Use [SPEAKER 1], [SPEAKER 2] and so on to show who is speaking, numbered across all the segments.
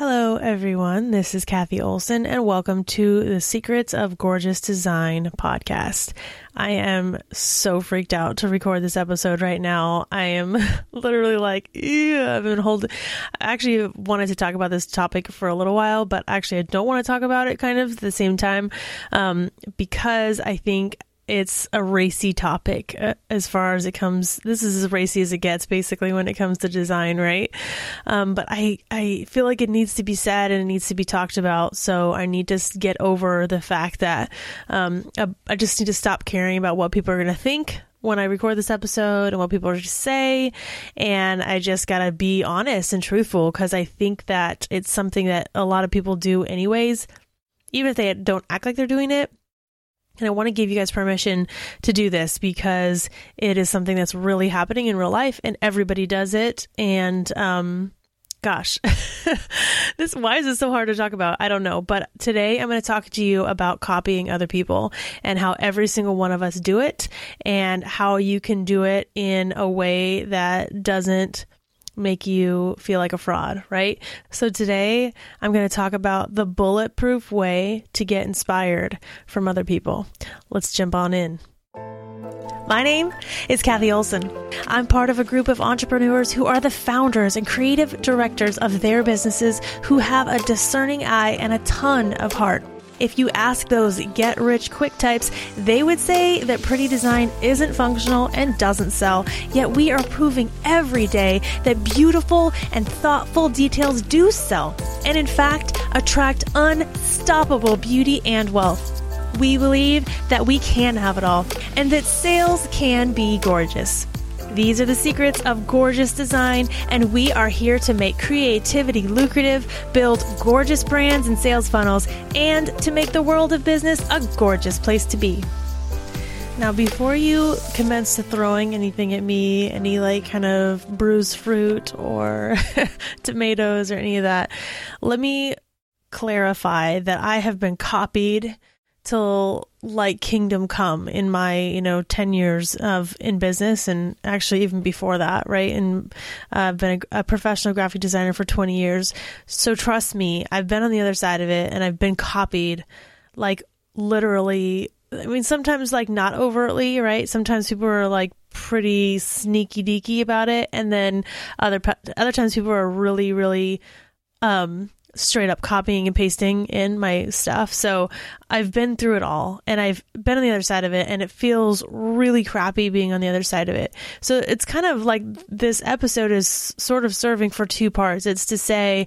[SPEAKER 1] Hello, everyone. This is Cathy Olson, and welcome to the Secrets of Gorgeous Design podcast. I am so freaked out to record this episode right now. I am literally like, I've been holding. I actually wanted to talk about this topic for a little while, but actually, I don't want to talk about it kind of at the same time um, because I think it's a racy topic uh, as far as it comes. This is as racy as it gets, basically, when it comes to design, right? Um, but I, I feel like it needs to be said and it needs to be talked about. So I need to get over the fact that um, I, I just need to stop caring about what people are going to think when I record this episode and what people are going to say. And I just got to be honest and truthful because I think that it's something that a lot of people do, anyways, even if they don't act like they're doing it. And I want to give you guys permission to do this because it is something that's really happening in real life and everybody does it. And, um, gosh, this, why is this so hard to talk about? I don't know. But today I'm going to talk to you about copying other people and how every single one of us do it and how you can do it in a way that doesn't make you feel like a fraud, right? So today I'm going to talk about the bulletproof way to get inspired from other people. Let's jump on in. My name is Cathy Olson. I'm part of a group of entrepreneurs who are the founders and creative directors of their businesses who have a discerning eye and a ton of heart. If you ask those get rich quick types, they would say that pretty design isn't functional and doesn't sell. Yet we are proving every day that beautiful and thoughtful details do sell, and in fact, attract unstoppable beauty and wealth. We believe that we can have it all and that sales can be gorgeous. These are the secrets of gorgeous design, and we are here to make creativity lucrative, build gorgeous brands and sales funnels, and to make the world of business a gorgeous place to be. Now, before you commence to throwing anything at me, any like kind of bruised fruit or tomatoes or any of that, let me clarify that I have been copied till like kingdom come in my you know 10 years of in business and actually even before that right? And uh, i've been a, a, professional graphic designer for 20 years. So trust me i've been on the other side of it and i've been copied like literally i mean sometimes like not overtly right? Sometimes people are like pretty sneaky deaky about it and then other other times people are really really um straight up copying and pasting in my stuff. So I've been through it all and I've been on the other side of it and it feels really crappy being on the other side of it. So it's kind of like this episode is sort of serving for two parts. It's to say,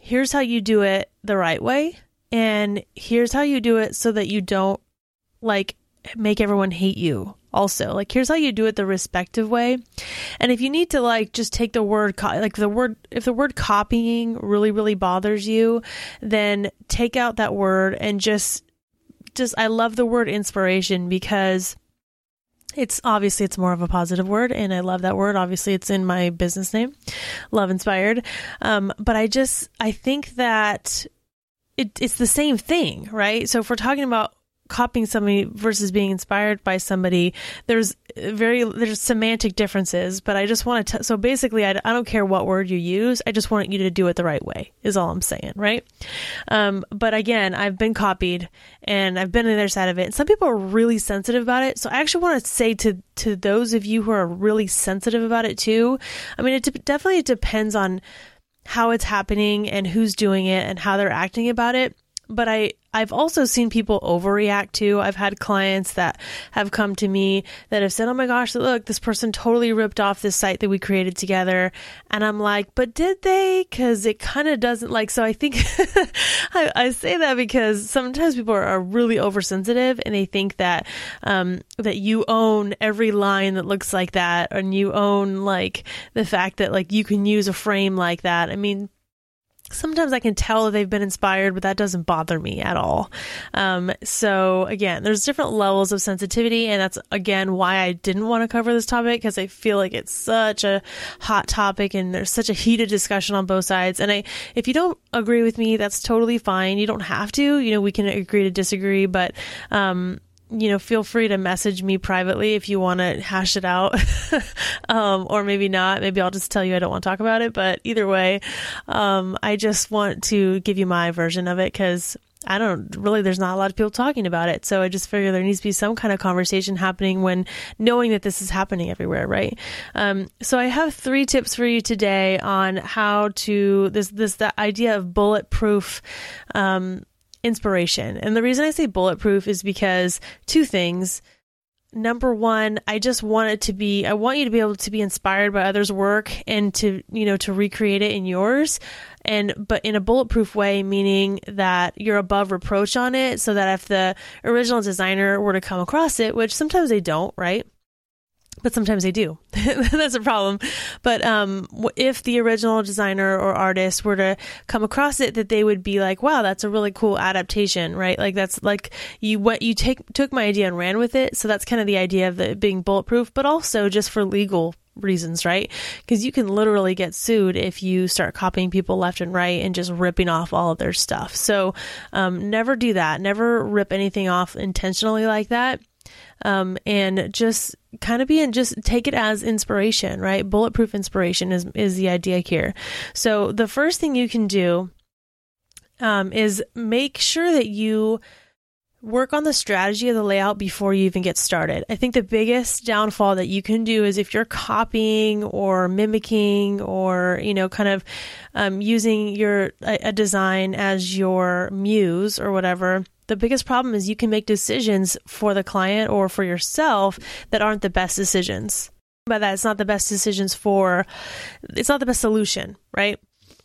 [SPEAKER 1] here's how you do it the right way and here's how you do it so that you don't like make everyone hate you also like here's how you do it the respective way. And if you need to like just take the word co- like the word if the word copying really really bothers you then take out that word and just just i love the word inspiration because it's obviously it's more of a positive word and i love that word. Obviously it's in my business name love inspired. Um, but i just i think that it, it's the same thing right? So if we're talking about copying somebody versus being inspired by somebody there's very there's semantic differences but i just want to so basically I, I don't care what word you use i just want you to do it the right way is all i'm saying right? Um, but again i've been copied and i've been on the other side of it and some people are really sensitive about it so i actually want to say to to those of you who are really sensitive about it too i mean it de- definitely depends on how it's happening and who's doing it and how they're acting about it but I I've also seen people overreact too. I've had clients that have come to me that have said, "Oh my gosh, look, this person totally ripped off this site that we created together." And I'm like, "But did they?" Cuz it kind of doesn't like so I think I, I, say that because sometimes people are, are, really oversensitive and they think that um, that you own every line that looks like that and you own like the fact that like you can use a frame like that. I mean, sometimes I can tell they've been inspired, but that doesn't bother me at all. Um, so again, there's different levels of sensitivity, and that's again why I didn't want to cover this topic because I feel like it's such a hot topic and there's such a heated discussion on both sides. And I, if you don't agree with me, that's totally fine. You don't have to. You know, we can agree to disagree, but um, you know, feel free to message me privately if you want to hash it out, um, or maybe not. Maybe I'll just tell you I don't want to talk about it. But either way, um, I just want to give you my version of it because I don't really, there's not a lot of people talking about it. So I just figure there needs to be some kind of conversation happening when knowing that this is happening everywhere, right? Um, so I have three tips for you today on how to, this, this, the idea of bulletproof, um, inspiration. And the reason I say bulletproof is because two things. Number one, I just want it to be, I want you to be able to be inspired by others' work and to, you know, to recreate it in yours. And, but in a bulletproof way, meaning that you're above reproach on it so that if the original designer were to come across it, which sometimes they don't, right? But sometimes they do. That's a problem. But um, if the original designer or artist were to come across it, that they would be like, "Wow, that's a really cool adaptation," right? Like that's like you what you take took my idea and ran with it. So that's kind of the idea of it being bulletproof, but also just for legal reasons, right? Because you can literally get sued if you start copying people left and right and just ripping off all of their stuff. So um, never do that. Never rip anything off intentionally like that um, and just kind of be and just take it as inspiration, right? Bulletproof inspiration is is the idea here. So the first thing you can do um, is make sure that you work on the strategy of the layout before you even get started. I think the biggest downfall that you can do is if you're copying or mimicking or, you know, kind of um, using your a, a design as your muse or whatever the biggest problem is you can make decisions for the client or for yourself that aren't the best decisions. By that, it's not the best decisions for, it's not the best solution, right?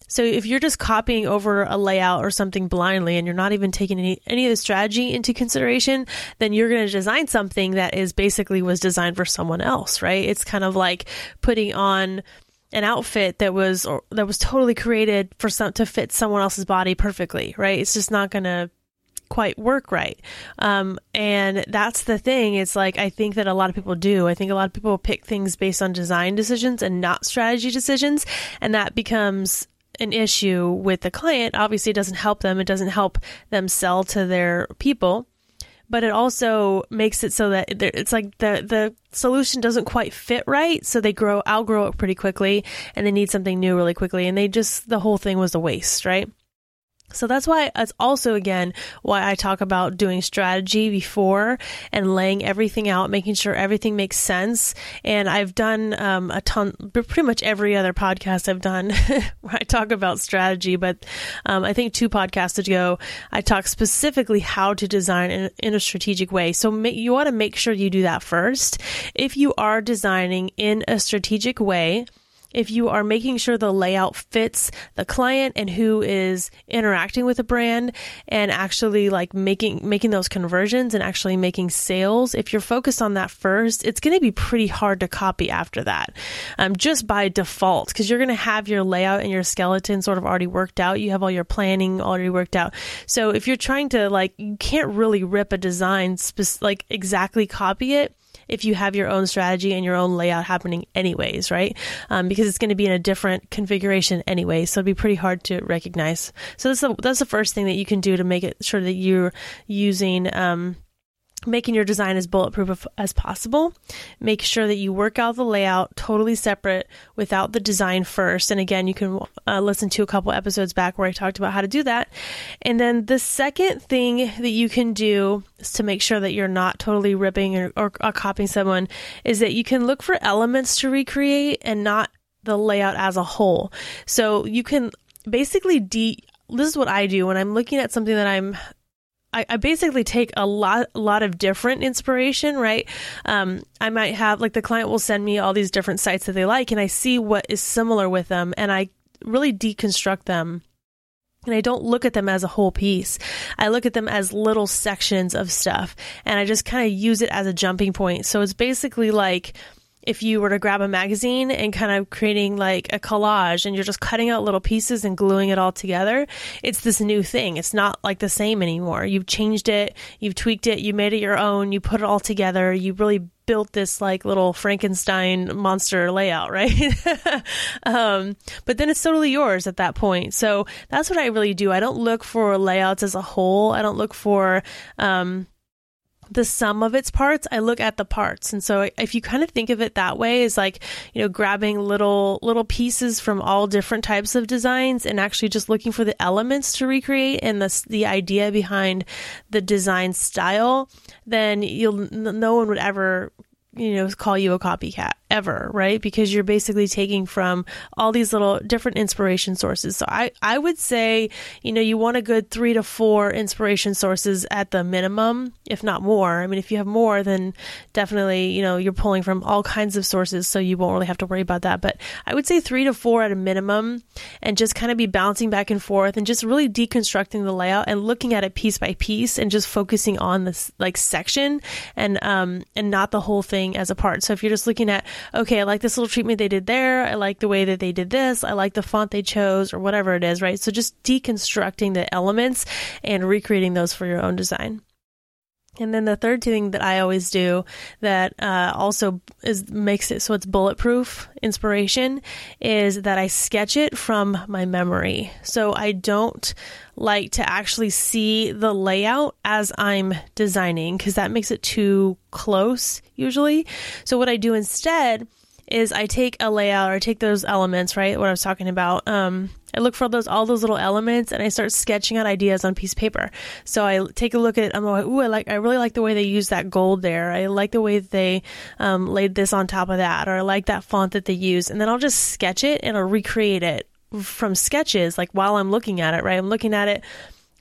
[SPEAKER 1] So if you're just copying over a layout or something blindly and you're not even taking any, any of the strategy into consideration, then you're going to design something that is basically was designed for someone else, right? It's kind of like putting on an outfit that was or, that was totally created for some to fit someone else's body perfectly, right? It's just not going to quite work right. Um, and that's the thing. It's like, I think that a lot of people do. I think a lot of people pick things based on design decisions and not strategy decisions. And that becomes an issue with the client. Obviously, it doesn't help them. It doesn't help them sell to their people. But it also makes it so that it's like the the solution doesn't quite fit right, so they grow outgrow it pretty quickly, and they need something new really quickly, and they just the whole thing was a waste, right? So that's why it's also again why I talk about doing strategy before and laying everything out, making sure everything makes sense. And I've done um, a ton, pretty much every other podcast I've done where I talk about strategy. But um, I think two podcasts ago I talked specifically how to design in, in a strategic way. So you want to make sure you do that first. If you are designing in a strategic way if you are making sure the layout fits the client and who is interacting with the brand and actually like making making those conversions and actually making sales if you're focused on that first it's going to be pretty hard to copy after that um, just by default because you're going to have your layout and your skeleton sort of already worked out. You have all your planning already worked out. So if you're trying to like you can't really rip a design spe- like exactly copy it if you have your own strategy and your own layout happening anyways, right? Um, because it's going to be in a different configuration anyway, so it'd be pretty hard to recognize. So that's the, that's the first thing that you can do to make it sure that you're using um, making your design as bulletproof as possible. Make sure that you work out the layout totally separate without the design first. And again, you can uh, listen to a couple episodes back where I talked about how to do that. And then the second thing that you can do is to make sure that you're not totally ripping or, or, or copying someone is that you can look for elements to recreate and not the layout as a whole. So you can basically de this is what I do when I'm looking at something that I'm I, I basically take a lot, lot of different inspiration, right? Um, I might have like the client will send me all these different sites that they like, and I see what is similar with them, and I really deconstruct them and I don't look at them as a whole piece. I look at them as little sections of stuff and I just kind of use it as a jumping point. So it's basically like if you were to grab a magazine and kind of creating like a collage and you're just cutting out little pieces and gluing it all together, it's this new thing. It's not like the same anymore. You've changed it, you've tweaked it, you made it your own, you put it all together, you really built this like little Frankenstein monster layout, right? um, but then it's totally yours at that point. So that's what I really do. I don't look for layouts as a whole. I don't look for, um, the sum of its parts i look at the parts. And so if you kind of think of it that way is like you know grabbing little little pieces from all different types of designs and actually just looking for the elements to recreate and the the idea behind the design style then you'll no one would ever you know call you a copycat ever, right? Because you're basically taking from all these little different inspiration sources. So I, I would say, you know, you want a good three to four inspiration sources at the minimum, if not more. I mean, if you have more, then definitely, you know, you're pulling from all kinds of sources, so you won't really have to worry about that. But I would say three to four at a minimum and just kind of be bouncing back and forth and just really deconstructing the layout and looking at it piece by piece and just focusing on this like section and um and not the whole thing as a part. So if you're just looking at okay, I like this little treatment they did there. I like the way that they did this. I like the font they chose or whatever it is, right? So just deconstructing the elements and recreating those for your own design. And then the third thing that I always do that uh, also is makes it so it's bulletproof inspiration is that I sketch it from my memory. So I don't like to actually see the layout as I'm designing because that makes it too close usually. So what I do instead is I take a layout or I take those elements, right? What I was talking about. Um, I look for those all those little elements and I start sketching out ideas on piece of paper. So I take a look at. I'm like, ooh, I like, I really like the way they use that gold there. I like the way they um, laid this on top of that, or I like that font that they use. And then I'll just sketch it and I'll recreate it from sketches, like while I'm looking at it. Right, I'm looking at it.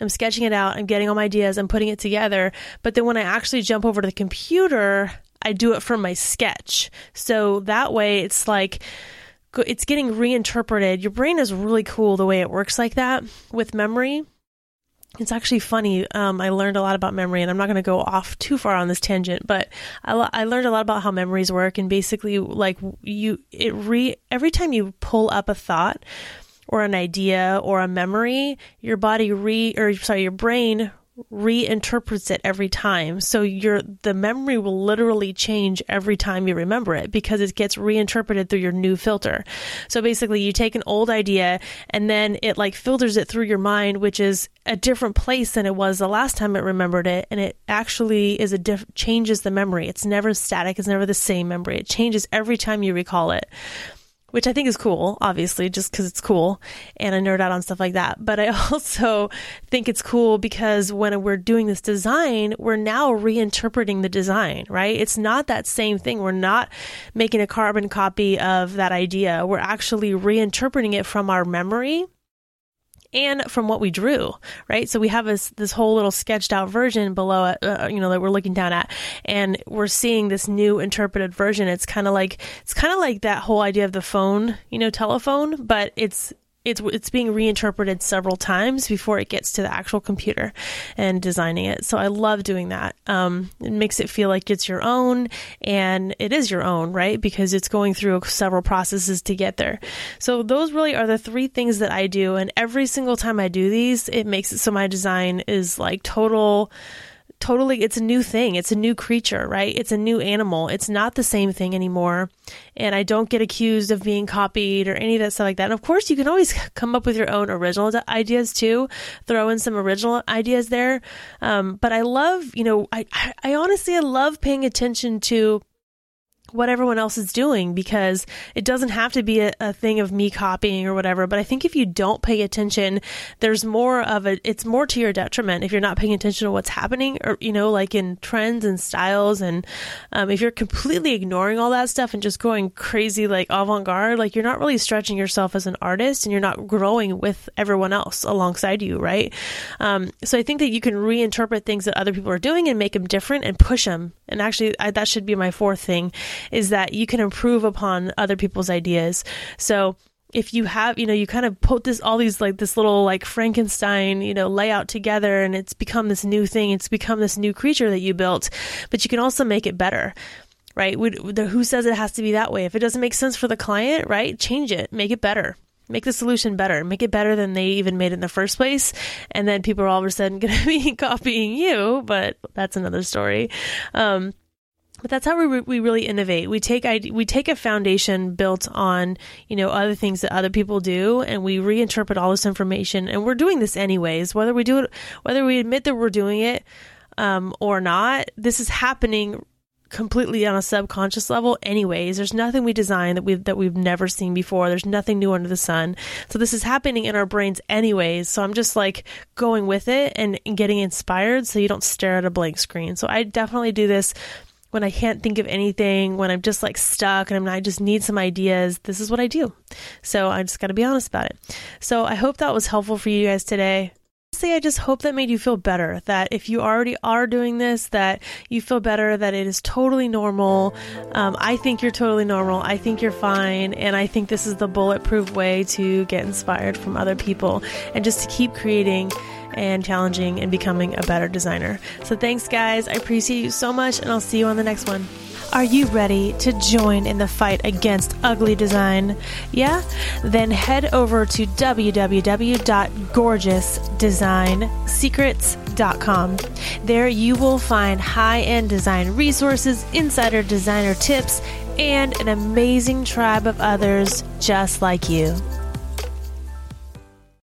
[SPEAKER 1] I'm sketching it out. I'm getting all my ideas. I'm putting it together. But then when I actually jump over to the computer, I do it from my sketch. So that way, it's like it's getting reinterpreted. Your brain is really cool the way it works like that with memory. It's actually funny. Um, I learned a lot about memory, and I'm not going to go off too far on this tangent, but I, I learned a lot about how memories work. And basically, like you, it re every time you pull up a thought or an idea or a memory, your body re or sorry, your brain reinterprets it every time. So your the memory will literally change every time you remember it because it gets reinterpreted through your new filter. So basically you take an old idea and then it like filters it through your mind which is a different place than it was the last time it remembered it and it actually is a diff- changes the memory. It's never static, it's never the same memory. It changes every time you recall it which I think is cool, obviously, just because it's cool and I nerd out on stuff like that. But I also think it's cool because when we're doing this design, we're now reinterpreting the design, right? It's not that same thing. We're not making a carbon copy of that idea. We're actually reinterpreting it from our memory and from what we drew, right? So we have this this whole little sketched out version below it, uh, you know, that we're looking down at, and we're seeing this new interpreted version. It's kind of like it's kind of like that whole idea of the phone, you know, telephone, but it's it's it's being reinterpreted several times before it gets to the actual computer and designing it. So I love doing that. Um, it makes it feel like it's your own, and it is your own, right? Because it's going through several processes to get there. So those really are the three things that I do, and every single time I do these, it makes it so my design is like total totally it's a new thing. It's a new creature right? It's a new animal. It's not the same thing anymore. And i don't get accused of being copied or any of that stuff like that. And of course you can always come up with your own original ideas too. Throw in some original ideas there. Um, but i love you know I, I honestly i love paying attention to what everyone else is doing because it doesn't have to be a, a, thing of me copying or whatever. But I think if you don't pay attention, there's more of a, it's more to your detriment if you're not paying attention to what's happening or, you know, like in trends and styles. And um, if you're completely ignoring all that stuff and just going crazy, like avant garde, like you're not really stretching yourself as an artist and you're not growing with everyone else alongside you, right? Um, so I think that you can reinterpret things that other people are doing and make them different and push them. And actually, I, that should be my fourth thing is that you can improve upon other people's ideas. So if you have, you know, you kind of put this, all these like this little like Frankenstein, you know, layout together and it's become this new thing. It's become this new creature that you built, but you can also make it better right? Who says it has to be that way? If it doesn't make sense for the client, right? Change it, make it better. Make the solution better. Make it better than they even made in the first place. And then people are all of a sudden going to be copying you, but that's another story. Um, but that's how we, we really innovate. We take we take a foundation built on you know other things that other people do, and we reinterpret all this information. And we're doing this anyways, whether we do it, whether we admit that we're doing it um, or not, this is happening completely on a subconscious level anyways there's nothing we design that we've that we've never seen before there's nothing new under the sun so this is happening in our brains anyways so i'm just like going with it and, and getting inspired so you don't stare at a blank screen so i definitely do this when I can't think of anything, when I'm just like stuck and I just need some ideas, this is what I do. So I just got to be honest about it. So I hope that was helpful for you guys today. Honestly, I just hope that made you feel better. That if you already are doing this, that you feel better, that it is totally normal. Um, I think you're totally normal. I think you're fine. And I think this is the bulletproof way to get inspired from other people and just to keep creating and challenging and becoming a better designer. So thanks, guys. I appreciate you so much, and I'll see you on the next one. Are you ready to join in the fight against ugly design? Yeah? Then head over to www.gorgeousdesignsecrets.com. There you will find high end design resources, insider designer tips, and an amazing tribe of others just like you.